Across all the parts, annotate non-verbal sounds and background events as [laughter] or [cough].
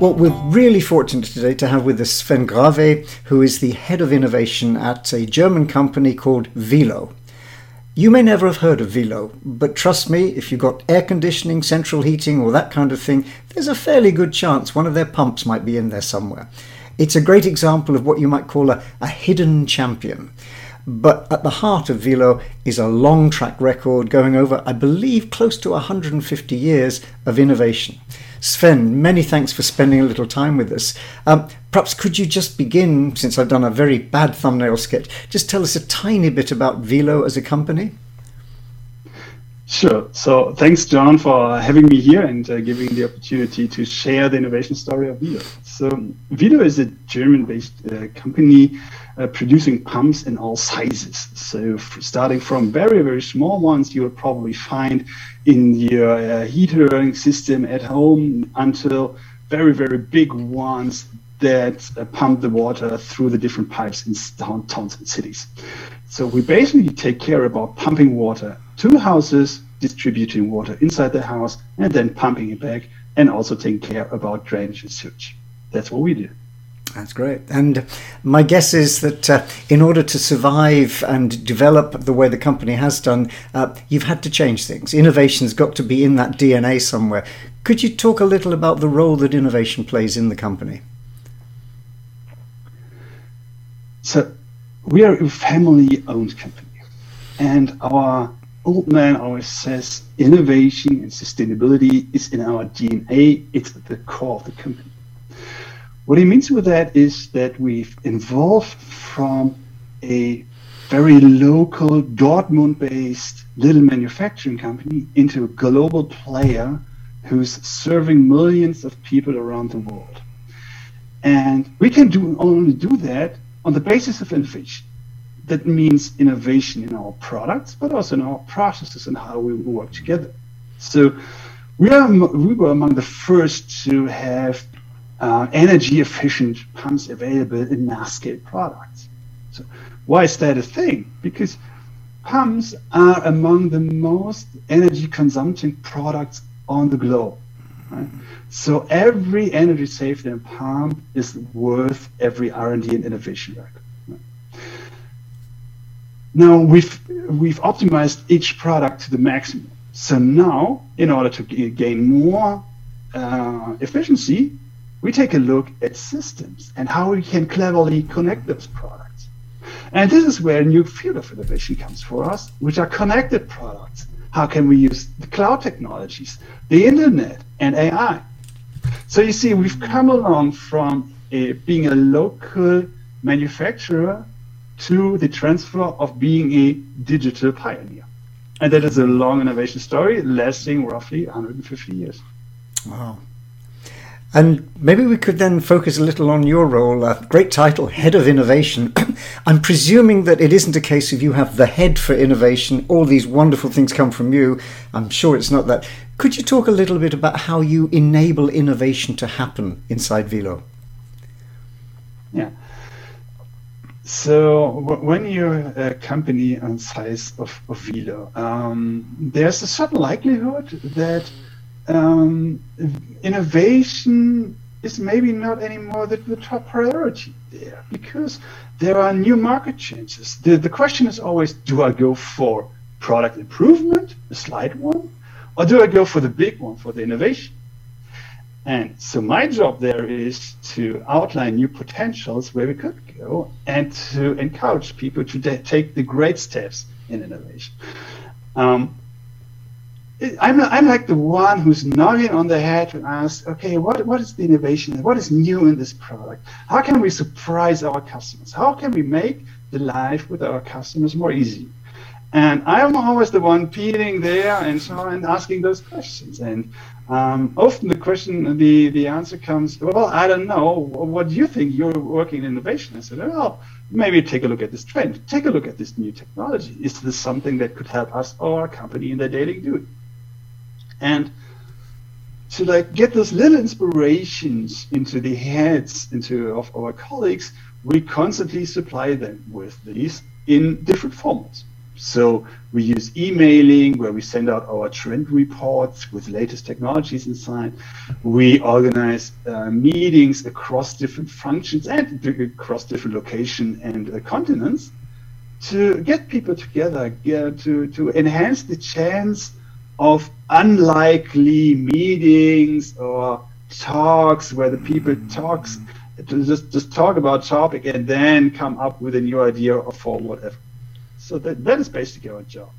Well, we're really fortunate today to have with us Sven Grave, who is the head of innovation at a German company called Wilo. You may never have heard of Wilo, but trust me, if you've got air conditioning, central heating, or that kind of thing, there's a fairly good chance one of their pumps might be in there somewhere. It's a great example of what you might call a, a hidden champion. But at the heart of Wilo is a long track record going over, I believe, close to 150 years of innovation. Sven, many thanks for spending a little time with us. Um, perhaps could you just begin, since I've done a very bad thumbnail sketch, just tell us a tiny bit about Wilo as a company? Sure. So thanks, John, for having me here and uh, giving the opportunity to share the innovation story of Wilo. So Wilo is a German-based uh, company uh, producing pumps in all sizes. So starting from very, very small ones you will probably find in your uh, heater system at home until very, very big ones that uh, pump the water through the different pipes in towns and cities. So we basically take care about pumping water to houses, distributing water inside the house, and then pumping it back, and also taking care about drainage and sewage. That's what we do. That's great. And my guess is that uh, in order to survive and develop the way the company has done, uh, you've had to change things. Innovation's got to be in that DNA somewhere. Could you talk a little about the role that innovation plays in the company? So, we are a family owned company, and our old man always says innovation and sustainability is in our DNA, it's at the core of the company. What he means with that is that we've evolved from a very local Dortmund based little manufacturing company into a global player who's serving millions of people around the world. And we can do only do that on the basis of innovation. That means innovation in our products, but also in our processes and how we work together. So we are we were among the first to have uh, energy efficient pumps available in mass scale products. So, why is that a thing? Because pumps are among the most energy consuming products on the globe. So every energy saved in a pump is worth every R&D and innovation work. Right? Now we've we've optimized each product to the maximum. So now, in order to gain more uh, efficiency, we take a look at systems and how we can cleverly connect those products. And this is where a new field of innovation comes for us, which are connected products. How can we use the cloud technologies, the internet, and AI? So you see, we've come along from a, being a local manufacturer to the transfer of being a digital pioneer. And that is a long innovation story lasting roughly 150 years. Wow. And maybe we could then focus a little on your role. Uh, great title, Head of Innovation. [clears throat] I'm presuming that it isn't a case of you have the head for innovation, all these wonderful things come from you. I'm sure it's not that. Could you talk a little bit about how you enable innovation to happen inside Wilo? Yeah. So when you're a company on size of, of Wilo, um, there's a certain likelihood that um, innovation is maybe not anymore the, the, top priority there because there are new market changes. The, the question is always do I go for product improvement, a slight one, or do I go for the big one, for the innovation? And so my job there is to outline new potentials where we could go and to encourage people to take the great steps in innovation. Um, I'm, I'm like the one who's knocking on the head to ask, okay, what, what is the innovation? What is new in this product? How can we surprise our customers? How can we make the life with our customers more easy? And I'm always the one peeling there and so and asking those questions. And um, often the question, the, the answer comes, well, I don't know. What do you think? You're working in innovation. I said, well, maybe take a look at this trend. Take a look at this new technology. Is this something that could help us or our company in their daily duty? And to like get those little inspirations into the heads into of our colleagues, we constantly supply them with these in different formats. So we use emailing where we send out our trend reports with latest technologies inside. We organize uh, meetings across different functions and across different location and uh, continents to get people together, get, to, to enhance the chance of unlikely meetings or talks where the people mm. talks to just, just talk about topic and then come up with a new idea or for whatever. So that, that is basically our job.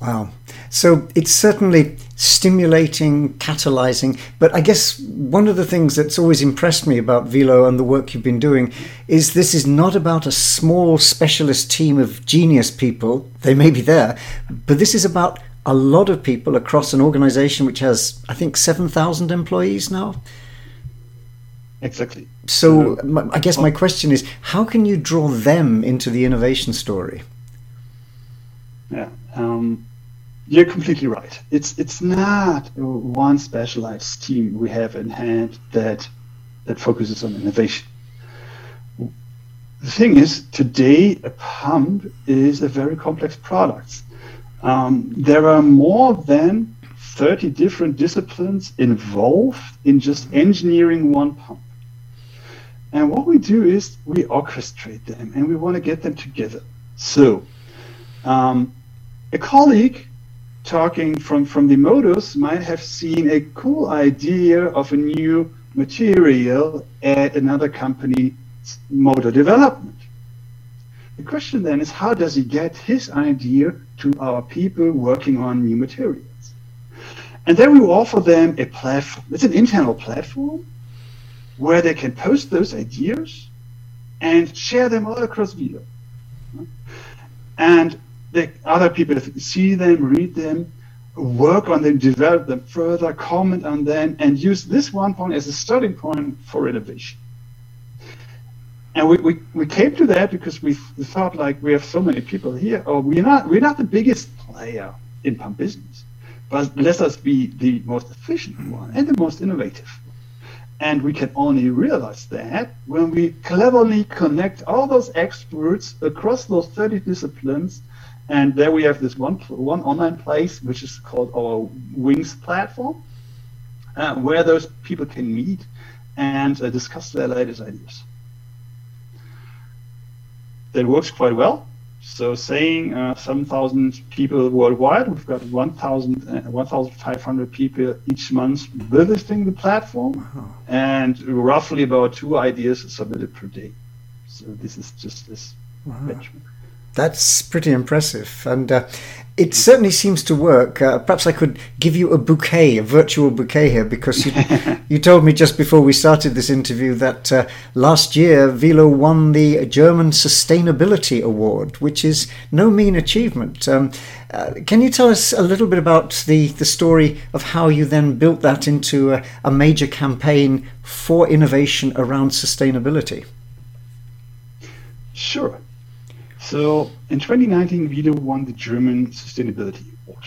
Wow. So it's certainly stimulating, catalyzing. But I guess one of the things that's always impressed me about Wilo and the work you've been doing is this is not about a small specialist team of genius people. They may be there, but this is about a lot of people across an organization which has, I think, 7,000 employees now. Exactly. So, I guess my question is how can you draw them into the innovation story? Yeah, um, you're completely right. It's it's not one specialized team we have in hand that that focuses on innovation. The thing is, today a pump is a very complex product. Um, there are more than 30 different disciplines involved in just engineering one pump. And what we do is we orchestrate them and we want to get them together. So, um, a colleague talking from, from the Modus might have seen a cool idea of a new material at another company's motor development. The question then is how does he get his idea to our people working on new materials? And then we offer them a platform. It's an internal platform where they can post those ideas and share them all across Wilo. And the other people see them, read them, work on them, develop them further, comment on them, and use this one point as a starting point for innovation. And we, we, we came to that because we thought like we have so many people here, or we're not we're not the biggest player in pump business, but let us be the most efficient one and the most innovative. And we can only realize that when we cleverly connect all those experts across those 30 disciplines. And there we have this one, one online place, which is called our Wings platform, uh, where those people can meet and uh, discuss their latest ideas. That works quite well. So saying uh, 7,000 people worldwide, we've got 1,000, uh, 1,500 people each month visiting the platform wow. and roughly about two ideas submitted per day. So this is just this wow. benchmark. That's pretty impressive. And uh, it certainly seems to work. Uh, perhaps I could give you a bouquet, a virtual bouquet here, because you, [laughs] you told me just before we started this interview that uh, last year Wilo won the German Sustainability Award, which is no mean achievement. Um, uh, can you tell us a little bit about the, the story of how you then built that into a, a major campaign for innovation around sustainability? Sure. So in 2019, Wilo won the German Sustainability Award.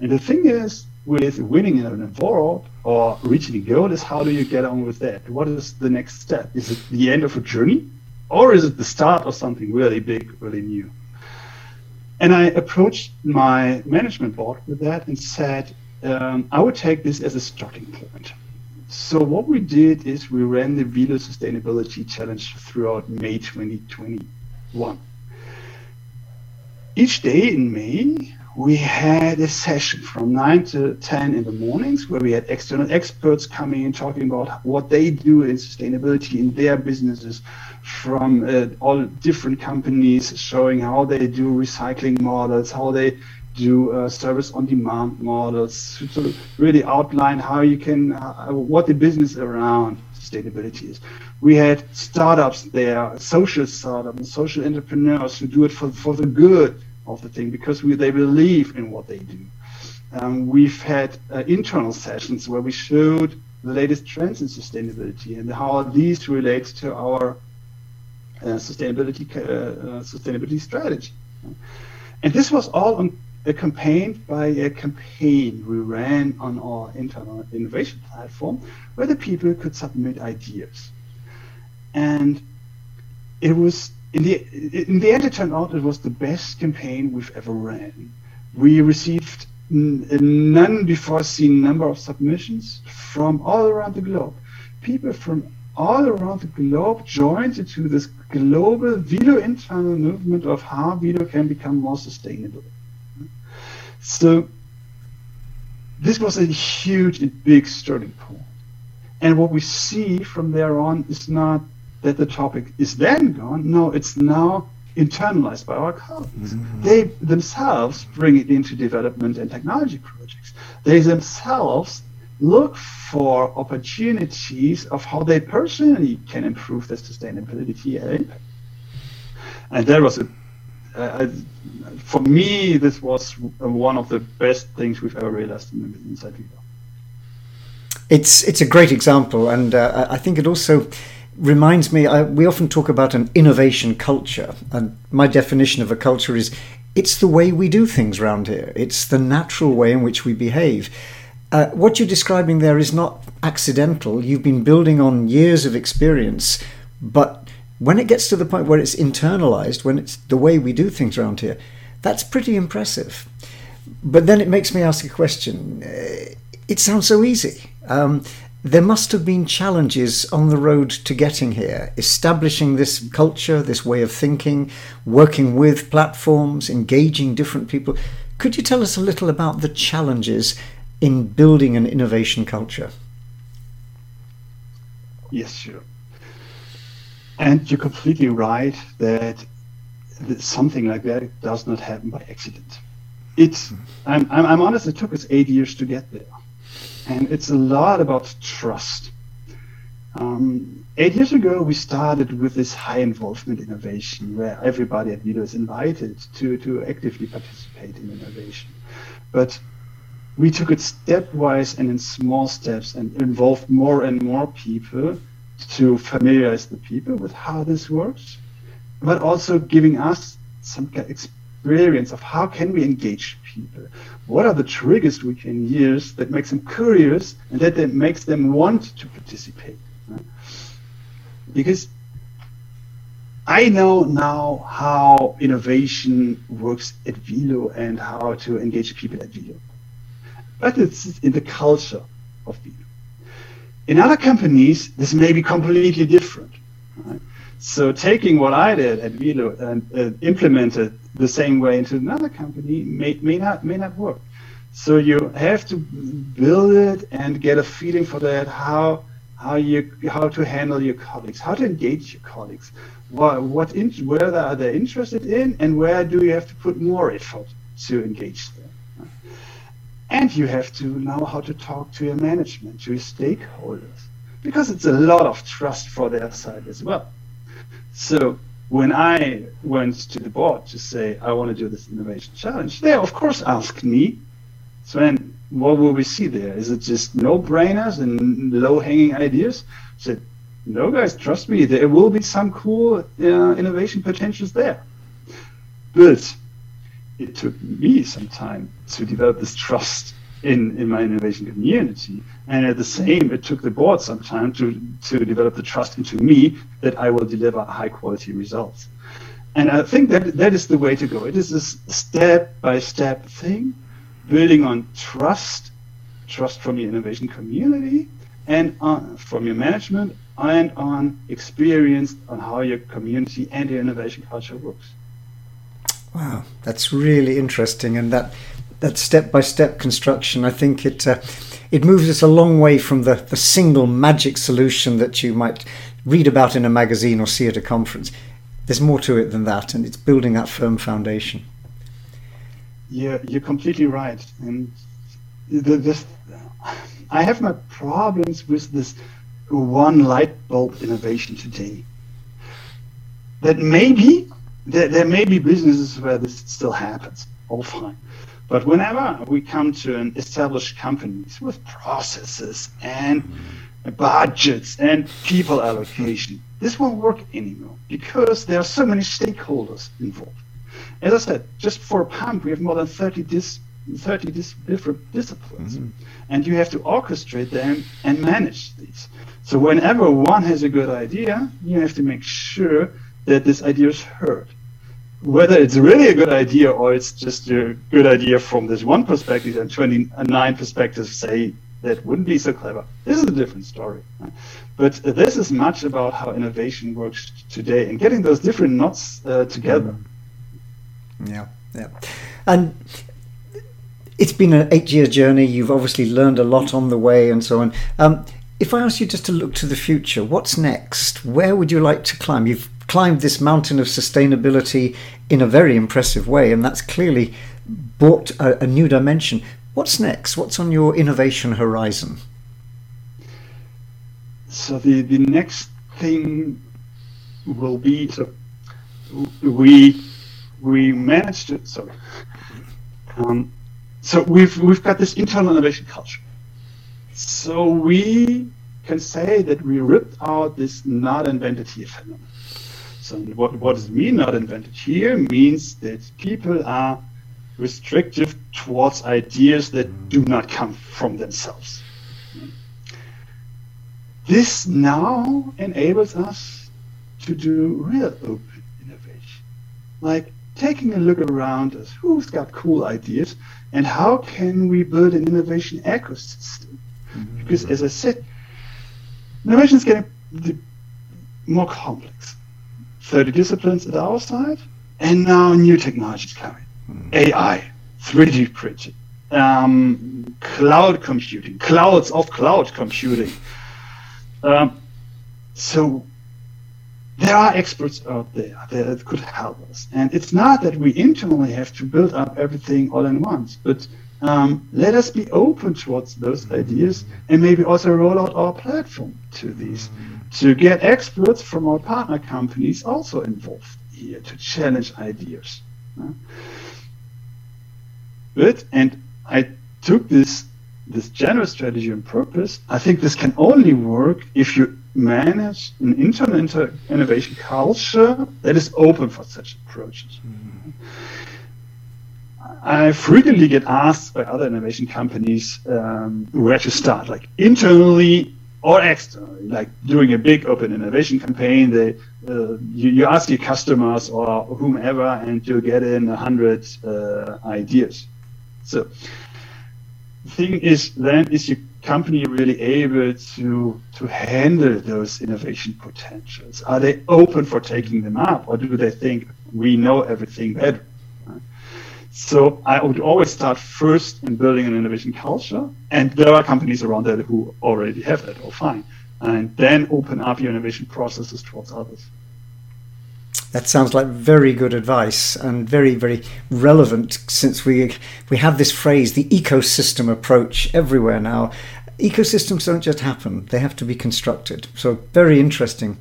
And the thing is, with winning an award or reaching a goal, is how do you get on with that? What is the next step? Is it the end of a journey, or is it the start of something really big, really new? And I approached my management board with that and said, um, I would take this as a starting point. So what we did is we ran the Wilo Sustainability Challenge throughout May 2021 each day in May, we had a session from 9 to 10 in the mornings where we had external experts coming in talking about what they do in sustainability in their businesses from uh, all different companies showing how they do recycling models, how they do uh, service on demand models to really outline how you can, uh, what the business around sustainability is. We had startups there, social startups, social entrepreneurs who do it for, for the good of the thing because we, they believe in what they do. Um, we've had uh, internal sessions where we showed the latest trends in sustainability and how these relate to our uh, sustainability uh, uh sustainability strategy. And this was all on, accompanied by a campaign we ran on our internal innovation platform where the people could submit ideas. And it was in the in the end, it turned out it was the best campaign we've ever ran. We received a none before seen number of submissions from all around the globe. People from all around the globe joined into this global Wilo internal movement of how Wilo can become more sustainable. So this was a huge and big starting point. And what we see from there on is not that the topic is then gone. No, it's now internalized by our colleagues. Mm-hmm. They themselves bring it into development and technology projects. They themselves look for opportunities of how they personally can improve their sustainability and impact. And that was a, for me, this was one of the best things we've ever realized in, the inside Wilo. It's it's a great example, and uh, I think it also reminds me. I, we often talk about an innovation culture, and my definition of a culture is it's the way we do things around here. It's the natural way in which we behave. Uh, what you're describing there is not accidental. You've been building on years of experience, but when it gets to the point where it's internalized, when it's the way we do things around here, that's pretty impressive. But then it makes me ask a question. Uh, it sounds so easy. Um, there must have been challenges on the road to getting here, establishing this culture, this way of thinking, working with platforms, engaging different people. Could you tell us a little about the challenges in building an innovation culture? Yes, sure. And you're completely right that something like that does not happen by accident. It's, I'm, I'm, I'm honest, it took us eight years to get there. And it's a lot about trust. Um, eight years ago, we started with this high involvement innovation where everybody at Wilo is invited to, to actively participate in innovation. But we took it stepwise and in small steps and involved more and more people to familiarize the people with how this works, but also giving us some experience of how can we engage people. What are the triggers we can use that makes them curious and that, that makes them want to participate? Because I know now how innovation works at Wilo and how to engage people at Wilo but it's in the culture of Wilo. In other companies, this may be completely different. Right? So taking what I did at Wilo and uh, implemented the same way into another company may, may not may not work. So you have to build it and get a feeling for that how how you how to handle your colleagues, how to engage your colleagues, what what in, where are they interested in, and where do you have to put more effort to engage them. And you have to know how to talk to your management, to your stakeholders, because it's a lot of trust for their side as well. So when I went to the board to say, I want to do this innovation challenge, they of course asked me, Sven, what will we see there? Is it just no brainers and low hanging ideas? I said, no, guys, trust me, there will be some cool uh, innovation potentials there. But it took me some time to develop this trust in, in my innovation community. And at the same, it took the board some time to, to develop the trust into me that I will deliver high quality results. And I think that that is the way to go. It is a step by step thing, building on trust, trust from your innovation community and on, from your management and on experience on how your community and your innovation culture works. Wow, that's really interesting, and that that step by step construction, I think it uh, it moves us a long way from the the single magic solution that you might read about in a magazine or see at a conference. There's more to it than that, and it's building that firm foundation. Yeah, you're completely right, and the, this I have my problems with this one light bulb innovation today. That maybe there, there may be businesses where this still happens, all fine. But whenever we come to an established companies with processes and budgets and people allocation, this won't work anymore because there are so many stakeholders involved. As I said, just for a pump, we have more than 30, dis, 30 dis, different disciplines. Mm-hmm. And you have to orchestrate them and manage these. So whenever one has a good idea, you have to make sure that this idea is heard. Whether it's really a good idea or it's just a good idea from this one perspective and 29 perspectives say that wouldn't be so clever. This is a different story. But this is much about how innovation works today and getting those different knots uh, together. Yeah, yeah. And it's been an eight year journey. You've obviously learned a lot on the way and so on. Um, if I ask you just to look to the future, what's next? Where would you like to climb? You've climbed this mountain of sustainability in a very impressive way, and that's clearly brought a, a new dimension. What's next? What's on your innovation horizon? So the, the next thing will be so we we managed it. sorry um, so we've we've got this internal innovation culture. So we can say that we ripped out this not invented here phenomenon. So what, what does it mean not invented here? Means that people are restrictive towards ideas that do not come from themselves. This now enables us to do real open innovation. Like taking a look around us, who's got cool ideas, and how can we build an innovation ecosystem? Because as I said, innovation is getting more complex. 30 disciplines at our side, and now new technologies coming. Mm-hmm. AI, 3D printing, um, cloud computing, clouds of cloud computing. Um, so there are experts out there that could help us. And it's not that we internally have to build up everything all in once, but um, let us be open towards those ideas and maybe also roll out our platform to these to get experts from our partner companies also involved here to challenge ideas. Uh, but, and I took this this general strategy on purpose. I think this can only work if you manage an internal inter- innovation culture that is open for such approaches. Mm-hmm. I frequently get asked by other innovation companies um, where to start, like internally or externally. Like doing a big open innovation campaign, they, uh, you, you, ask your customers or whomever, and you get in a hundred uh, ideas. So the thing is, then is your company really able to to handle those innovation potentials? Are they open for taking them up, or do they think we know everything better? So I would always start first in building an innovation culture, and there are companies around that who already have that, all fine, and then open up your innovation processes towards others. That sounds like very good advice and very, very relevant since we we have this phrase, the ecosystem approach everywhere now. Ecosystems don't just happen; they have to be constructed. So very interesting.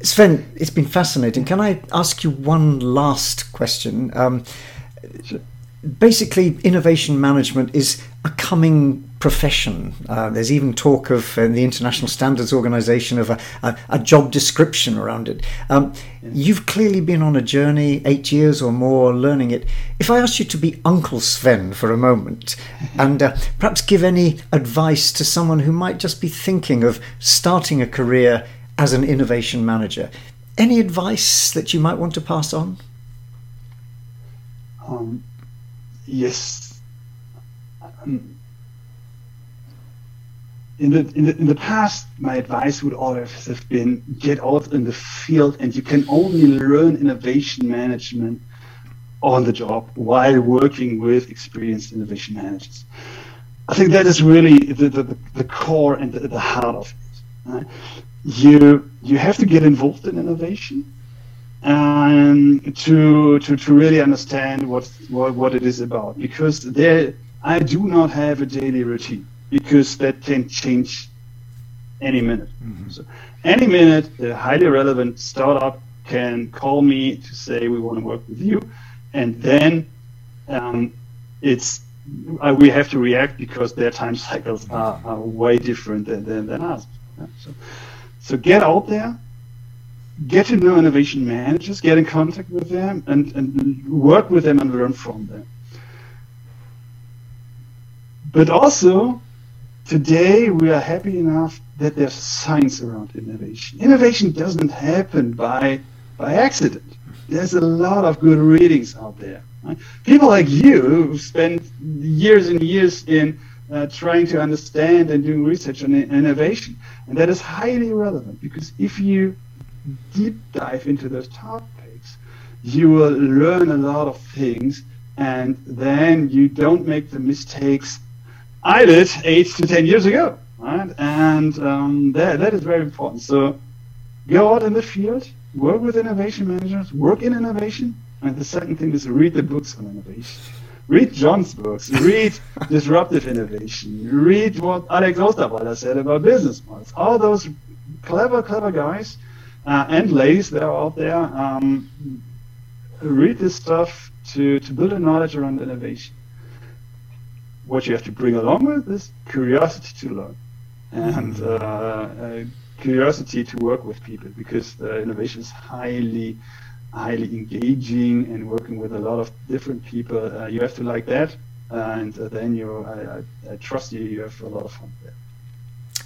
Sven, it's been fascinating. Can I ask you one last question? Um, basically, innovation management is a coming profession. Uh, there's even talk of in the International Standards Organization of a, a, a job description around it. Um, You've clearly been on a journey, eight years or more, learning it. If I asked you to be Uncle Sven for a moment [laughs] and uh, perhaps give any advice to someone who might just be thinking of starting a career as an innovation manager, any advice that you might want to pass on? Um, yes. Um, in the, in the in the past, my advice would always have been get out in the field, and you can only learn innovation management on the job while working with experienced innovation managers. I think that is really the, the, the core and the, the heart of it. Right? You you have to get involved in innovation um, to to to really understand what what, what it is about because there I do not have a daily routine because that can change any minute. Mm-hmm. So any minute, a highly relevant startup can call me to say we want to work with you, and then um, it's uh, we have to react because their time [laughs] cycles are, are way different than, than, than us. Yeah, so, so get out there, get to know innovation managers, get in contact with them, and, and work with them and learn from them. But also Today, we are happy enough that there's science around innovation. Innovation doesn't happen by by accident. There's a lot of good readings out there. Right? People like you who spend years and years in uh, trying to understand and doing research on innovation. And that is highly relevant because if you deep dive into those topics, you will learn a lot of things and then you don't make the mistakes I did eight to ten years ago. Right? And um, that, that is very important. So go out in the field, work with innovation managers, work in innovation. And the second thing is read the books on innovation. Read John's books. Read [laughs] Disruptive Innovation. Read what Alex Osterwalder said about business models. All those clever, clever guys uh, and ladies that are out there um, read this stuff to, to build a knowledge around innovation. What you have to bring along with is curiosity to learn and uh, uh, curiosity to work with people because innovation is highly highly engaging and working with a lot of different people. Uh, you have to like that, and uh, then you, I, I, I, trust you. You have a lot of fun there.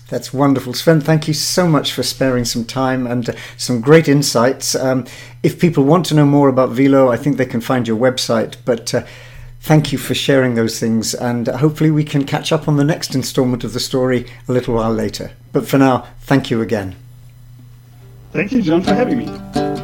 That's wonderful, Sven. Thank you so much for sparing some time and uh, some great insights. Um, if people want to know more about Wilo, I think they can find your website. But uh, thank you for sharing those things, and hopefully we can catch up on the next instalment of the story a little while later. But for now, thank you again. Thank you, John, for having me.